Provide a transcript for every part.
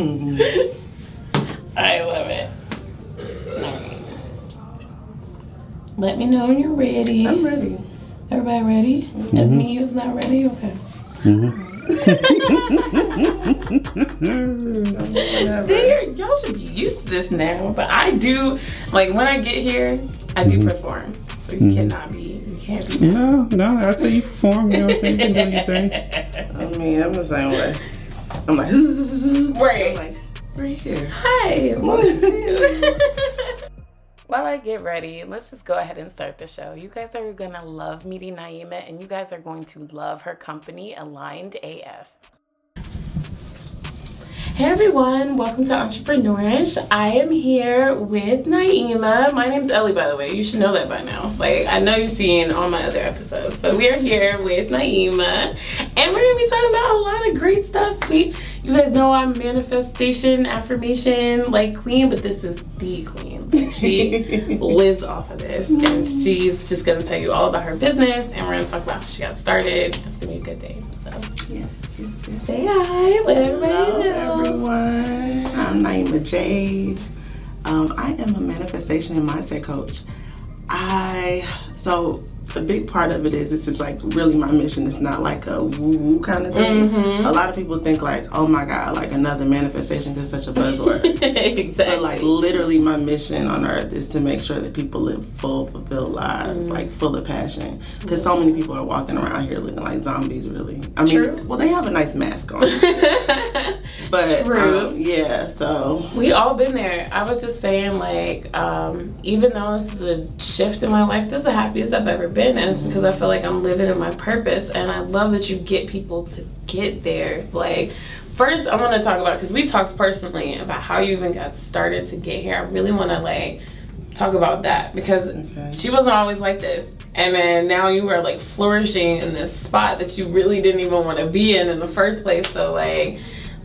I love it. Let me know when you're ready. I'm ready. Everybody ready? Mm-hmm. Is me who's not ready? Okay. Mm-hmm. y'all should be used to this now, but I do like when I get here, I do mm-hmm. perform. So you mm-hmm. cannot be, you can't be. No, no, I say you perform. You know what I'm saying? You can do your thing. I mean, I'm the same way. I'm like, right. I'm like, right here. Hi. While I get ready, let's just go ahead and start the show. You guys are gonna love meeting Naeemah, and you guys are going to love her company, Aligned AF. Hey everyone, welcome to Entrepreneur-ish. I am here with Naeemah. My name's Ellie, by the way. You should know that by now. Like, I know you've seen all my other episodes, but we are here with Naeemah, and we're gonna be talking about a lot of great stuff. We, you guys know I'm manifestation, affirmation, like queen, but this is the queen. She lives off of this, and she's just gonna tell you all about her business, and we're gonna talk about how she got started. It's gonna be a good day. So, yeah. Say hi, Hello, everyone. I'm Naeemah Jade. Um, I am a manifestation and mindset coach. I so a big part of it is this is like really my mission. It's not like a woo woo kind of thing. Mm-hmm. A lot of people think like, oh my god, like another manifestation is such a buzzword. exactly. But like literally, my mission on earth is to make sure that people live full, fulfilled lives, mm-hmm. like full of passion. Because so many people are walking around here looking like zombies. Really, I mean, True. well, they have a nice mask on. but True. Um, yeah, so we all been there. I was just saying, like, um, even though this is a shift in my life, this is the happiest I've ever been been and it's because I feel like I'm living in my purpose and I love that you get people to get there like first I want to talk about because we talked personally about how you even got started to get here I really want to like talk about that because okay. she wasn't always like this and then now you are like flourishing in this spot that you really didn't even want to be in in the first place so like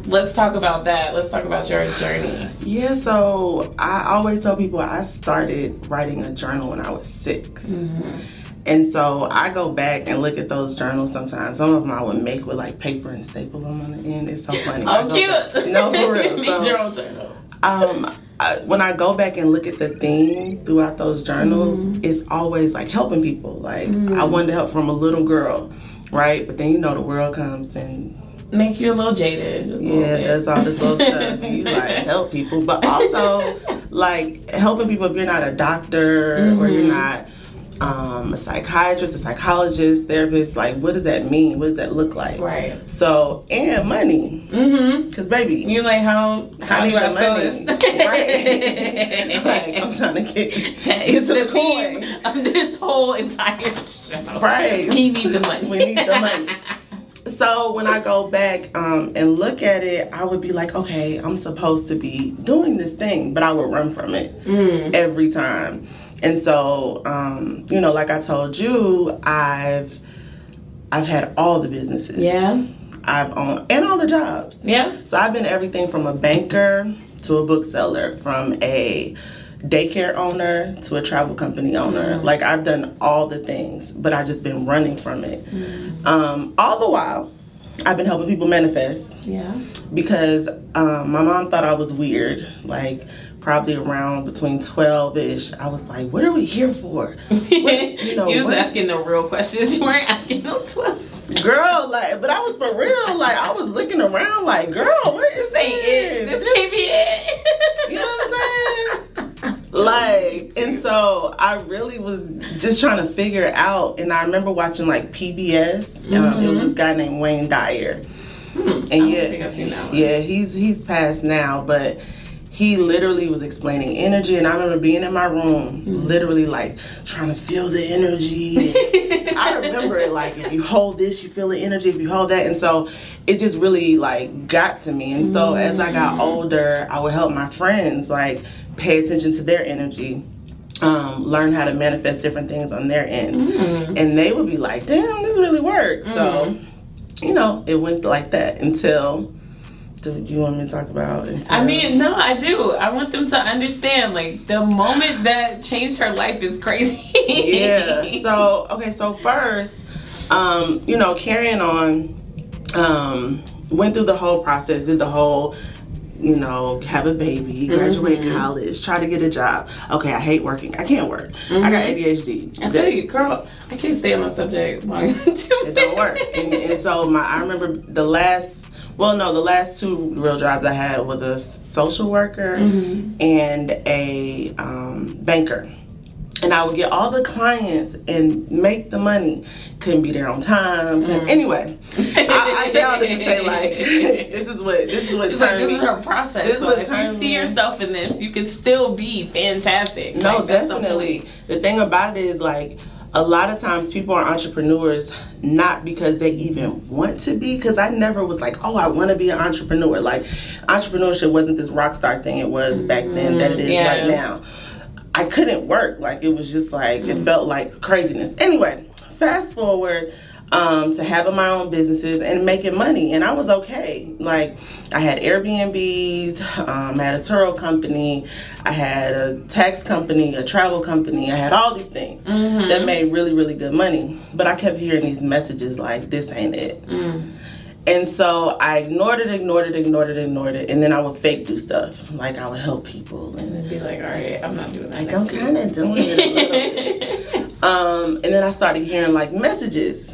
let's talk about that. Let's talk about your journey. Yeah, so I always tell people I started writing a journal when I was 6 mm-hmm. And so I go back and look at those journals sometimes. Some of them I would make with like paper and staple them on the end. It's so funny. Oh, cute. no, for real. so, your journal. Um, I, when I go back and look at the theme throughout those journals, mm-hmm. it's always like helping people. Like mm-hmm. I wanted to help from a little girl, right? But then you know the world comes and make you a little jaded. A yeah, that's all this little stuff. You like help people, but also like helping people if you're not a doctor mm-hmm. or you're mm-hmm. not um, a psychiatrist, a psychologist, therapist. Like, what does that mean? What does that look like? Right. So, and money. Mm-hmm. Cause baby, you're like, how how I do I sell this? right. like, I'm trying to get, get to the, the coin of this whole entire show. Right. We need the money. we need the money. So when I go back um, and look at it, I would be like, okay, I'm supposed to be doing this thing, but I would run from it mm. every time. And so, um, you know, like I told you, I've I've had all the businesses. Yeah. I've owned and all the jobs. Yeah. So I've been everything from a banker to a bookseller, from a daycare owner to a travel company owner. Mm. Like I've done all the things, but I've just been running from it. Mm. Um, all the while, I've been helping people manifest. Yeah. Because um, my mom thought I was weird. Like probably around between 12 ish, I was like, what are we here for? What, you know, you was what? asking the real questions. You weren't asking no 12. Girl, like, but I was for real. Like, I was looking around, like, girl, what is this? It. This can't be it. You know what I'm saying? like, and so I really was just trying to figure out. And I remember watching like PBS. Mm-hmm. Um, it was this guy named Wayne Dyer. Hmm. And yeah, yeah, he's he's passed now, but he literally was explaining energy and i remember being in my room mm-hmm. literally like trying to feel the energy i remember it like if you hold this you feel the energy if you hold that and so it just really like got to me and so mm-hmm. as i got mm. older i would help my friends like pay attention to their energy um, learn how to manifest different things on their end mm-hmm. and they would be like damn this really worked so mm. you know it went like that until do you want me to talk about? I mean, no, I do. I want them to understand, like, the moment that changed her life is crazy. yeah. So, okay, so first, um, you know, carrying on, um, went through the whole process, did the whole you know, have a baby, graduate Mm-hmm. college, try to get a job. Okay, I hate working. I can't work. I got ADHD. Mm-hmm. I That- tell you, girl, I can't stay on my subject it don't work. And, and so my, I remember the last, well, no, the last two real jobs I had was a social worker Mm-hmm. and a um, banker. And I would get all the clients and make the money. Couldn't be there on time. Mm. Anyway, I, I say all this to say like, this is what this is what She's like, this me. is her process. this so what if you see yourself in this, you can still be fantastic. No, Like, that's the definitely. The, thing about it is like a lot of times people are entrepreneurs not because they even want to be. Because I never was like, oh, I want to be an entrepreneur. Like entrepreneurship wasn't this rock star thing it was back then that mm-hmm. it is yeah. right now. I couldn't work. Like it was just like it mm. felt like craziness. Anyway, fast forward um, to having my own businesses and making money, and I was okay. Like I had Airbnbs, um, I had a Turo company, I had a tax company, a travel company. I had all these things that made really really good money. But I kept hearing these messages like, "This ain't it." And so I ignored it, ignored it, ignored it, ignored it, and then I would fake do stuff. Like I would help people and And be like, all right, I'm not doing that. like I'm kind of doing it a little bit. Um, and then I started hearing like messages.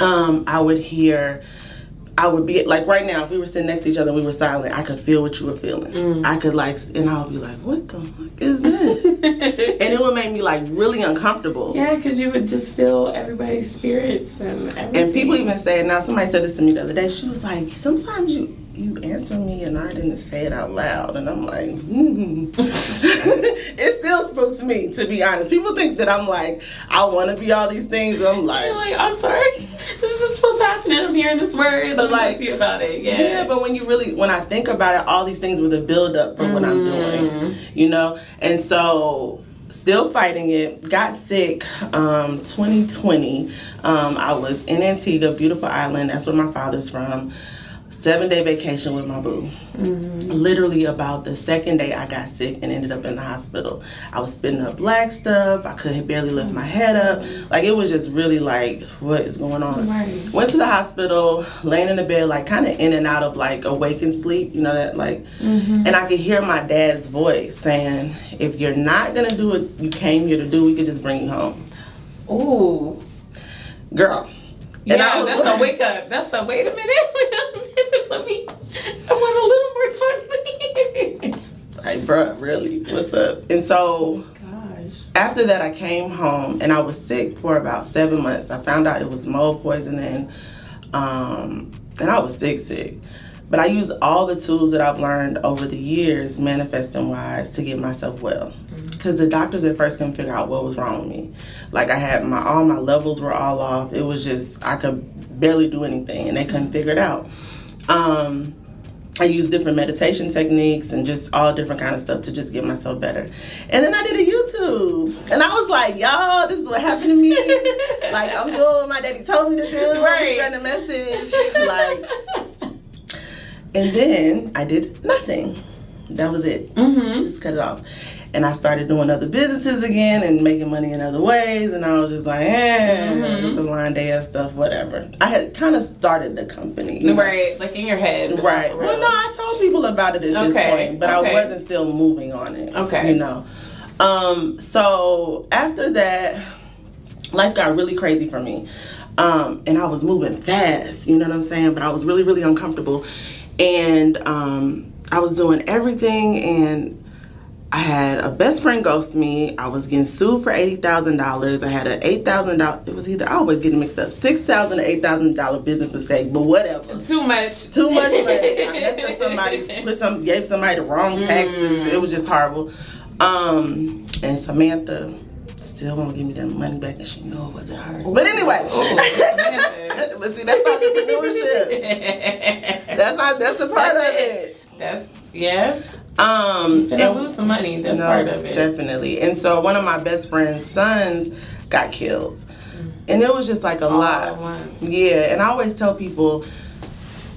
Um, I would hear, I would be like right now, if we were sitting next to each other and we were silent, I could feel what you were feeling. I could like, and I would be like, what the fuck is this? and it would make me like really uncomfortable. yeah, because you would just feel everybody's spirits and everything. And people even say it now. Somebody said this to me the other day. She was like, sometimes you you answer me and I didn't say it out loud, and I'm like, hmm. it still spooks me to be honest. People think that I'm like I want to be all these things. I'm like, like, I'm sorry. This is supposed to happen, and I'm hearing this word. But like, to you about it. Yeah. Yeah, but when you really, when I think about it, all these things were the build up for what I'm doing, you know? And so, still fighting it, got sick um, 2020. Um, I was in Antigua, beautiful island. That's where my father's from. Seven day vacation with my boo. Mm-hmm. Literally, about the second day I got sick and ended up in the hospital. I was spitting up black stuff. I could barely lift my head up. Like, it was just really like, what is going on? Right. Went to the hospital, laying in the bed, like kind of in and out of like awakened sleep, you know, that like, mm-hmm. and I could hear my dad's voice saying, if you're not gonna do what you came here to do, we could just bring you home. Ooh. Girl. Yeah, And I was that's a wake up. That's a wait a minute. Wait a minute. Let me. I want a little more time, please. Like, bruh, really? What's up? And so Gosh. after that, I came home and I was sick for about seven months. I found out it was mold poisoning, um, and I was sick, sick. But I used all the tools that I've learned over the years, manifesting wise, to get myself well. Because the doctors at first couldn't figure out what was wrong with me. Like I had my all my levels were all off. It was just I could barely do anything, and they couldn't figure it out. Um, I used different meditation techniques and just all different kind of stuff to just get myself better. And then I did a YouTube, and I was like, "Y'all, this is what happened to me. like I'm doing what my daddy told me to do. Right. A message. Like, and then I did nothing. That was it. Mm-hmm. Just cut it off. And I started doing other businesses again and making money in other ways. And I was just like, eh, Mhm. it's a line day of stuff, whatever. I had kind of started the company. you know? Right, like in your head. Right. Well, no, I told people about it at Okay, this point, but okay. I wasn't still moving on it. Okay. You know. Um. So after that, life got really crazy for me, um, and I was moving fast. You know what I'm saying? But I was really, really uncomfortable, and um, I was doing everything and. I had a best friend ghost me. I was getting sued for eighty thousand dollars. I had an eight thousand dollars. It was either I always getting mixed up. Six thousand to eight thousand dollar business mistake, but whatever Too much. too much money. I messed up somebody, some, gave somebody the wrong taxes. It was just horrible. Um, and Samantha still won't give me that money back, and she knew it wasn't her. But anyway, Samantha. but see, that's entrepreneurship. That's not. That's a part That's of it. That's yeah. Um, Finna and- lose some money. That's no, part of it. Definitely. And so one of my best friend's sons got killed. And it was just like a All lot. Yeah, and I always tell people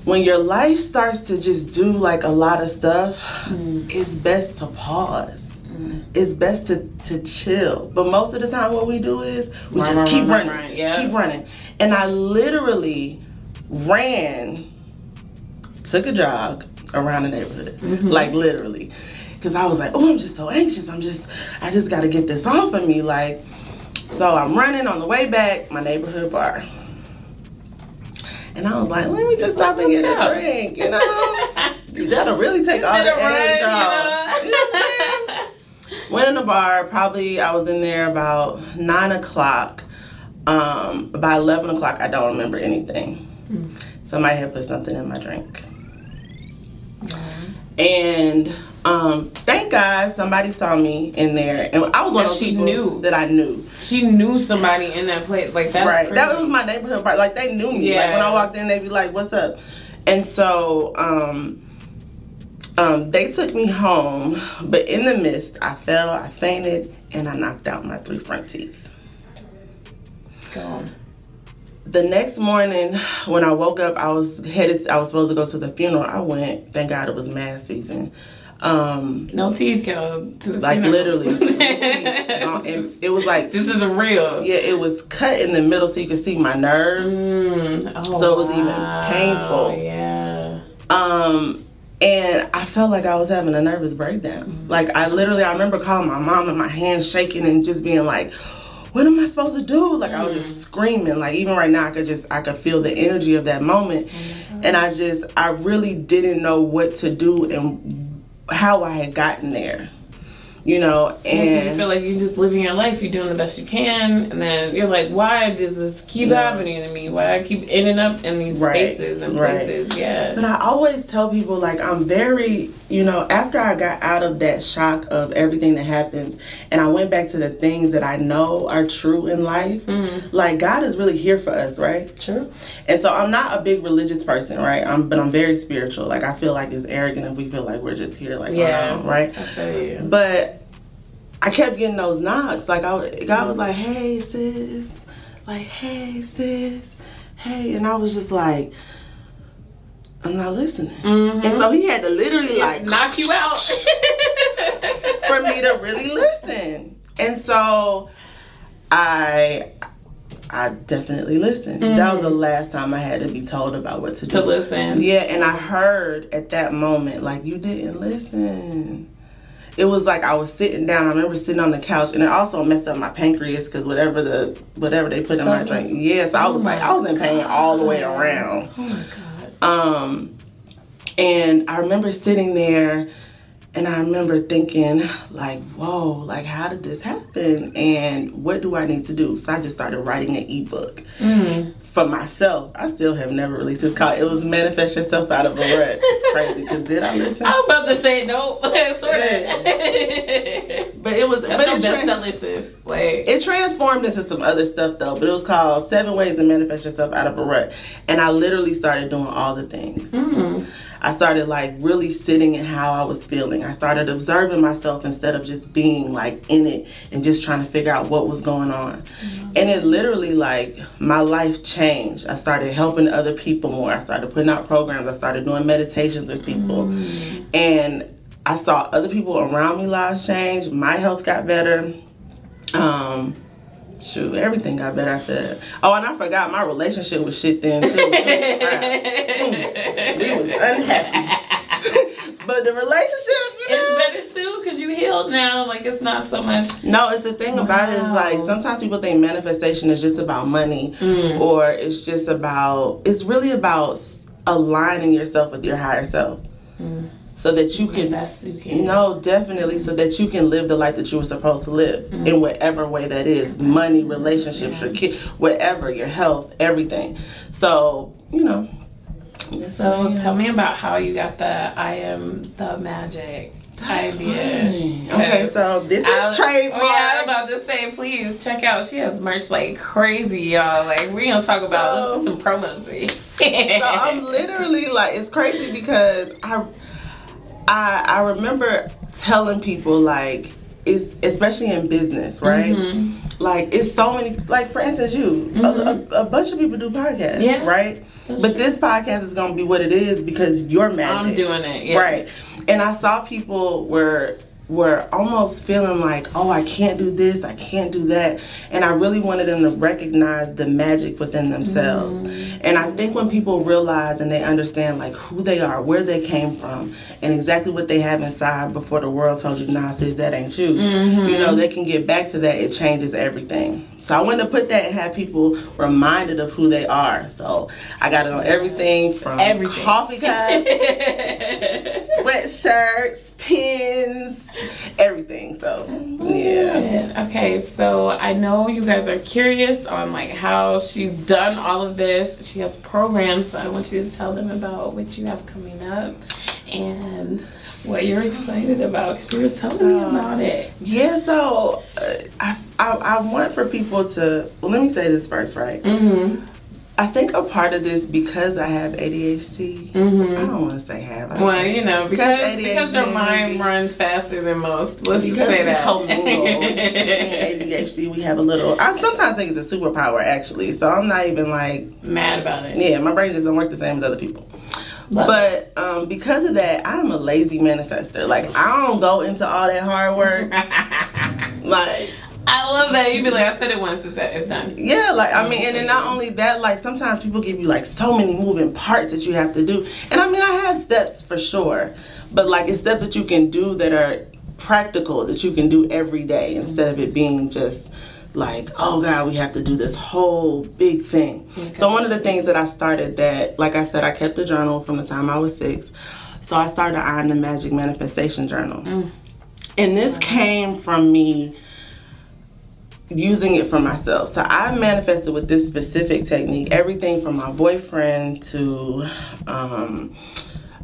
when your life starts to just do like a lot of stuff, Mm. it's best to pause. It's best to, to chill. But most of the time what we do is we Run, just run, keep run, running. run, run, yeah. Keep running. And I literally ran, took a jog around the neighborhood, like literally. Cause I was like, oh, I'm just so anxious. I'm just, I just gotta get this off of me. Like, so I'm running on the way back, my neighborhood bar. And I was like, let me just stop and get a drink, you know? That'll really take all the Did it run, edge off. You know what I'm saying? Went in the bar, probably I was in there about nine o'clock. Um, by 11 o'clock, I don't remember anything. Somebody had put something in my drink. And um, thank God somebody saw me in there. And I was one of those she people knew. that I knew. She knew somebody in that place. Like that's right. That was my neighborhood bar. Like they knew me. Like when I walked in, they'd be like, "What's up?" And so um, um, they took me home, but in the midst, I fell, I fainted, and I knocked out my three front teeth. God. The next morning, when I woke up, I was headed. I was supposed to go to the funeral. I went. Thank God it was mass season. Um, No teeth the like funeral. literally, no teeth. and it was like this is a real. yeah, it was cut in the middle so you could see my nerves. Mm, oh, So it was even painful. Yeah. Um, and I felt like I was having a nervous breakdown. Like I literally, I remember calling my mom and my hands shaking and just being like, "What am I supposed to do?" Like I was just mm. screaming. Like even right now, I could just, I could feel the energy of that moment, mm-hmm. and I just, I really didn't know what to do and how I had gotten there. You know, and you feel like you're just living your life, you're doing the best you can, and then you're like, why does this keep Yeah. happening to me? Why I keep ending up in these Right, spaces and right. places? Yeah. But I always tell people like I'm very, you know, after I got out of that shock of everything that happens and I went back to the things that I know are true in life, mm-hmm. like God is really here for us, right? True. And so I'm not a big religious person, right? I'm but I'm very spiritual. Like I feel like it's arrogant if we feel like we're just here like Yeah. yeah. right? I feel you. But I kept getting those knocks. Like I, God was like, "Hey sis," like, "Hey sis," hey, and I was just like, "I'm not listening." Mhm. And so he had to literally like knock you out. for me to really listen. And so I I definitely listened. That was the last time I had to be told about what to do. Mm-hmm. to listen. Yeah, and I heard at that moment, like, you didn't listen. It was like I was sitting down. I remember sitting on the couch, and it also messed up my pancreas because whatever the whatever they put in my was- drink. Yes, I was Oh like my I was in pain all the way around. Oh my god. Um, and I remember sitting there and I remember thinking, like, whoa, like, how did this happen? And what do I need to do? So I just started writing an ebook Mm. For myself. I still have never released this called It Was Manifest Yourself Out of a Rut. It's crazy because did I listen? I was about to say no. Yeah. But it was, That's but your bestseller, sis. Like, it transformed into some other stuff though. But it was called Seven Ways to Manifest Yourself Out of a Rut. And I literally started doing all the things. mm. I started like really sitting in how I was feeling. I started observing myself instead of just being like in it and just trying to figure out what was going on. And it literally like my life changed. I started helping other people more. I started putting out programs. I started doing meditations with people. And I saw other people around me lives change. My health got better. Um Shoot, everything got better after that. Oh, and I forgot my relationship was shit then too. Mm. we was unhappy. but the relationship, you know, it's better too because you healed now. Like, it's not so much. no, it's the thing about it is like sometimes people think manifestation is just about money Mm. or it's just about it's really about aligning yourself with your higher self. Mm. So that you can best you can. no, definitely so that you can live the life that you were supposed to live mm-hmm. in whatever way that is. Money, relationships, your kid, whatever, your health, everything. So, you know. So tell me about how you got the I am the magic idea. Okay, so this I- is trademark. Oh, yeah, I'm about to say, please check out. She has merch like crazy, y'all. Like we gonna talk about. Let's some promos. so I'm literally like it's crazy because I I I remember telling people like it's especially in business, right? Mhm. Like it's so many like for instance you a, a, a bunch of people do podcasts, Mm-hmm. Yeah. right? That's but true. this podcast is gonna be what it is because you're magic. I'm doing it. Yes. Right. And I saw people were were almost feeling like, oh, I can't do this, I can't do that. And I really wanted them to recognize the magic within themselves. Mm. And I think when people realize and they understand like who they are, where they came from, and exactly what they have inside before the world told you, nah, sis, that ain't you. Mm-hmm. You know, they can get back to that. It changes everything. So I wanted to put that and have people reminded of who they are. So I got it on everything from Everything. coffee cups, sweatshirts, pins, everything. So yeah. Okay, so I know you guys are curious on like how she's done all of this. She has programs, so I want you to tell them about what you have coming up and what you're excited about because you were telling me about it. Yeah, so uh, I, I I want for people to well let me say this first, right? Mm-hmm. I think a part of this because I have ADHD. I Mm-hmm. don't want to say have. I Well, you know, because Because because your ADHD mind runs faster than most. Let's just say that. ADHD, we have a little. I sometimes think it's a superpower, actually. So I'm not even like, Mad about it. yeah, my brain don't work the same as other people. Love but um, because of that, I'm a lazy manifester. Like I don't go into all that hard work. like I love that. You'd be like, I said it once, it's, it's done. Yeah, like I mean, and then not only that, like sometimes people give you like so many moving parts that you have to do. And I mean, I have steps for sure, but like it's steps that you can do that are practical that you can do every day instead of it being just like, oh God, we have to do this whole big thing. So one of the things that I started that, like I said, I kept a journal from the time I was six. So I started I'm the Magic Manifestation Journal. Mm. And this came from me using it for myself. So I manifested with this specific technique, everything from my boyfriend to um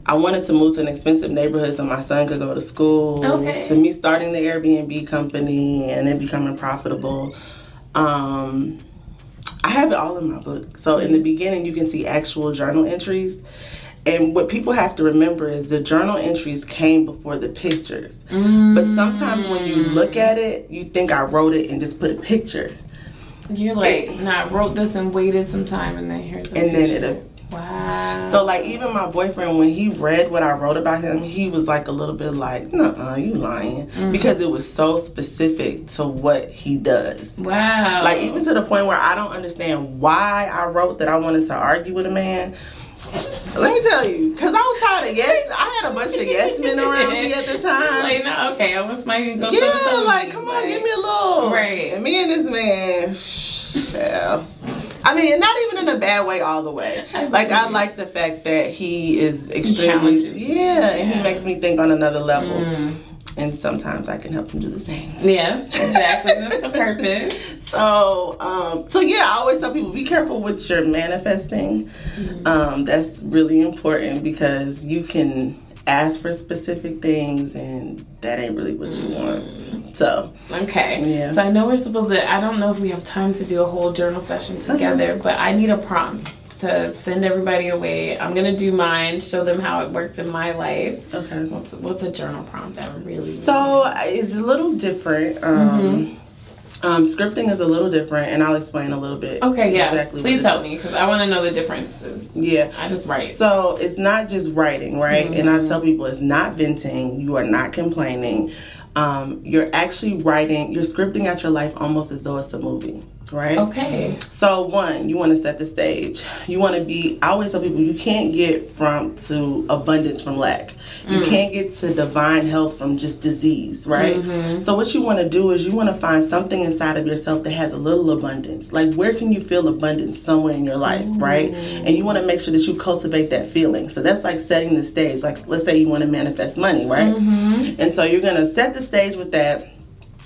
I wanted to move to an expensive neighborhood so my son could go to school. Okay. To me starting the Airbnb company and it becoming profitable. Um I have it all in my book. So in the beginning you can see actual journal entries. And what people have to remember is the journal entries came before the pictures. But sometimes when you mm. look at it, you think I wrote it and just put a picture. You're like, nah, I wrote this and waited some time, and then here's the And then picture. it Wow. So like even my boyfriend when he read what I wrote about him, he was like a little bit like, "Nuh-uh, you lying," mm-hmm. because it was so specific to what he does. wow. Like even to the point where I don't understand why I wrote that I wanted to argue with a man. Let me tell you, because I was tired of yes. I had a bunch of yes men around me at the time. Like, no, okay, I was to go Yeah, like me, come on, like- give me a little. Right. And me and this man, yeah. I mean, not even in a bad way all the way. Like I like the fact that he is extremely challenges. yeah, and he makes me think on another level. Mm. And sometimes I can help him do the same. Yeah, exactly. That's the purpose. So, um, so yeah, I always tell people be careful with your manifesting. Mm-hmm. Um, that's really important because you can ask for specific things and that ain't really what you want. So, Okay. Yeah. So I know we're supposed to. I don't know if we have time to do a whole journal session together, but I need a prompt to send everybody away. I'm gonna do mine, show them how it works in my life. okay. What's what's a journal prompt that really? So it's a little different. Um, um, scripting is a little different, and I'll explain a little bit. Okay, yeah. exactly Please help me because I want to know the differences. Yeah. I just write. So it's not just writing, right? And Mm-hmm. I tell people it's not venting. You are not complaining. Um, you're actually writing. You're scripting out your life almost as though it's a movie, right? Okay. So one, you want to set the stage. You want to be. I always tell people you can't get from to abundance from lack. You mm. can't get to divine health from just disease, right? Mm-hmm. So what you want to do is you want to find something inside of yourself that has a little abundance. Like where can you feel abundance somewhere in your life, right? And you want to make sure that you cultivate that feeling. So that's like setting the stage. Like let's say you want to manifest money, right? Mm-hmm. And so you're gonna set the stage with that.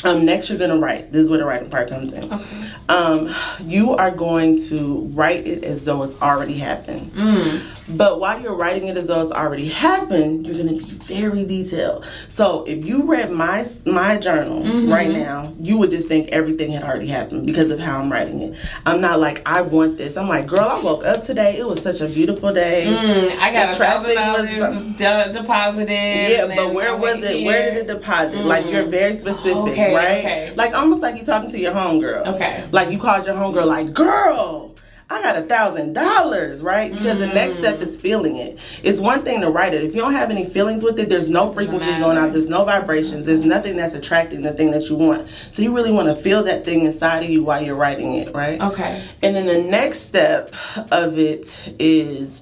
Um, next, you're gonna write. This is where the writing part comes in. Okay. Um, you are going to write it as though it's already happened. Mm. But while you're writing it as though it's already happened, you're gonna be very detailed. So if you read my my journal Mm-hmm. right now, you would just think everything had already happened because of how I'm writing it. I'm not like I want this. I'm like, girl, I woke up today. It was such a beautiful day. Mm, I got The a traffic thousand was- dollars de- deposited. Yeah, but where was it? Where did it deposit? Like you're very specific, Okay, right? okay. Like almost like you're talking to your homegirl. Okay. Like you called your homegirl, like, girl, I got a thousand dollars, right? Because the next step is feeling it. It's one thing to write it. If you don't have any feelings with it, there's no frequency matter. going out, there's no vibrations, there's nothing that's attracting the thing that you want. So you really want to feel that thing inside of you while you're writing it, right? Okay. And then the next step of it is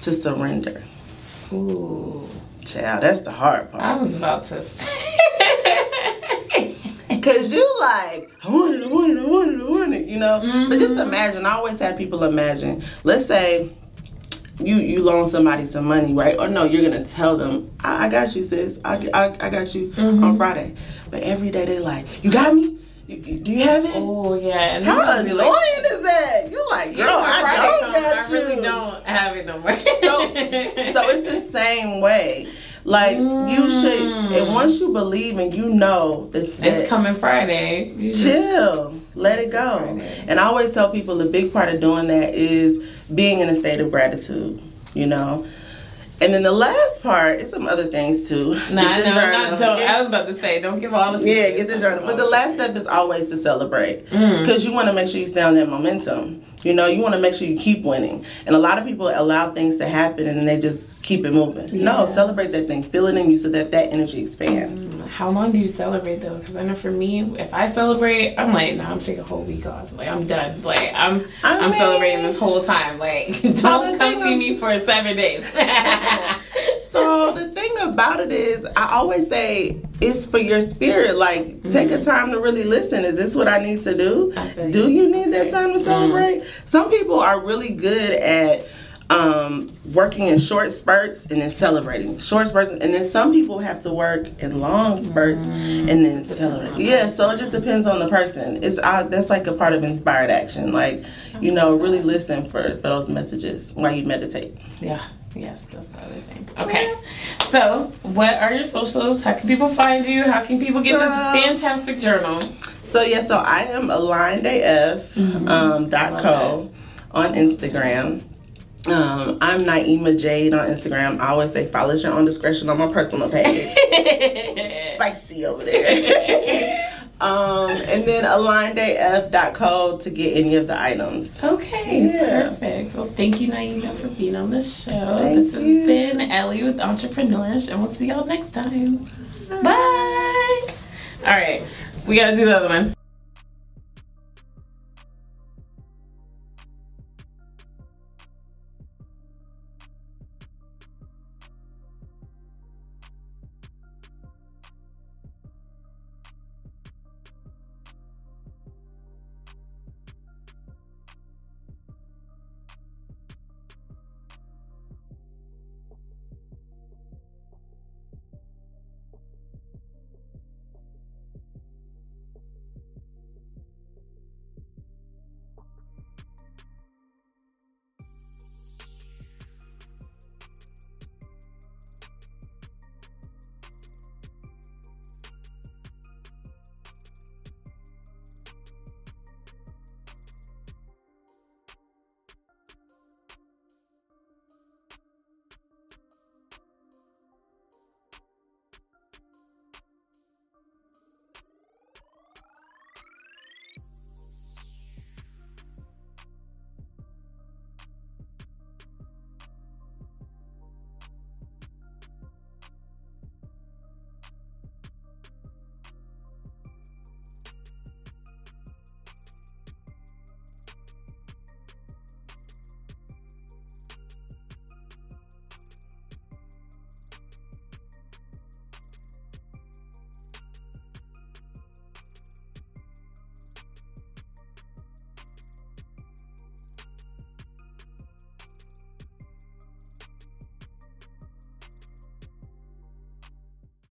to surrender. Ooh. Child, that's the hard part. I was about to say. Cause you like, I want it, I want it, I want it, I want it, you know. But just mm-hmm. imagine. I always have people imagine. Let's say you you loan somebody some money, right? Or no, you're gonna tell them, I, I got you, sis. I, I, I got you on mm-hmm. Friday. But every day they like, you got me. You, you- do you have it? oh yeah. And How annoying like, is that? You're like, girl, I Friday don't comes, got I you. really don't have it no more. so, so it's the same way. Like you should, and once you believe and you know that, that It's coming Friday. You just- chill, let it go. Friday. And I always tell people the big part of doing that is being in a state of gratitude. You know. And then the last part is some other things too. Nah, no, not don't. I was about to say, don't give all the yeah, get the journal. But the last step is always to celebrate Mm. because you want to make sure you stay on that momentum. You know, you want to make sure you keep winning. And a lot of people allow things to happen and they just keep it moving. No, celebrate that thing, feel it in you so that that energy expands. Mm, how long do you celebrate though? Because I know for me, if I celebrate, I'm like, nah, I'm taking a whole week off. Like I'm done. Like I'm, I I'm mean- celebrating this whole time. Like don't come see me for seven days. So the thing about it is, I always say it's for your spirit. Like, take a time to really listen. Is this what I need to do? Mm-hmm. I Do you. need that time to celebrate? Some people are really good at um, working in short spurts and then celebrating short spurts, and then some people have to work in long spurts and then celebrate. Yeah, so it just depends on the person. It's uh, that's like a part of inspired action. Like, you know, really listen for, for those messages while you meditate. yeah. Yes, that's the other thing. Okay. So, what are your socials? How can people find you? How can people get this fantastic journal? So yeah, so I am AlignedAF Mm-hmm. um, dot co on Instagram. Um, I'm Naeemah Jade on Instagram. I always say follow your own discretion on my personal page. Spicy over there. um, and then AlignedAF.co to get any of the items. Okay, Yeah. perfect. Well, thank you, Naeemah, for being on the show. Thank this has been Ellie with Entrepreneurs, and we'll see y'all next time. Bye. All right, we gotta do the other one.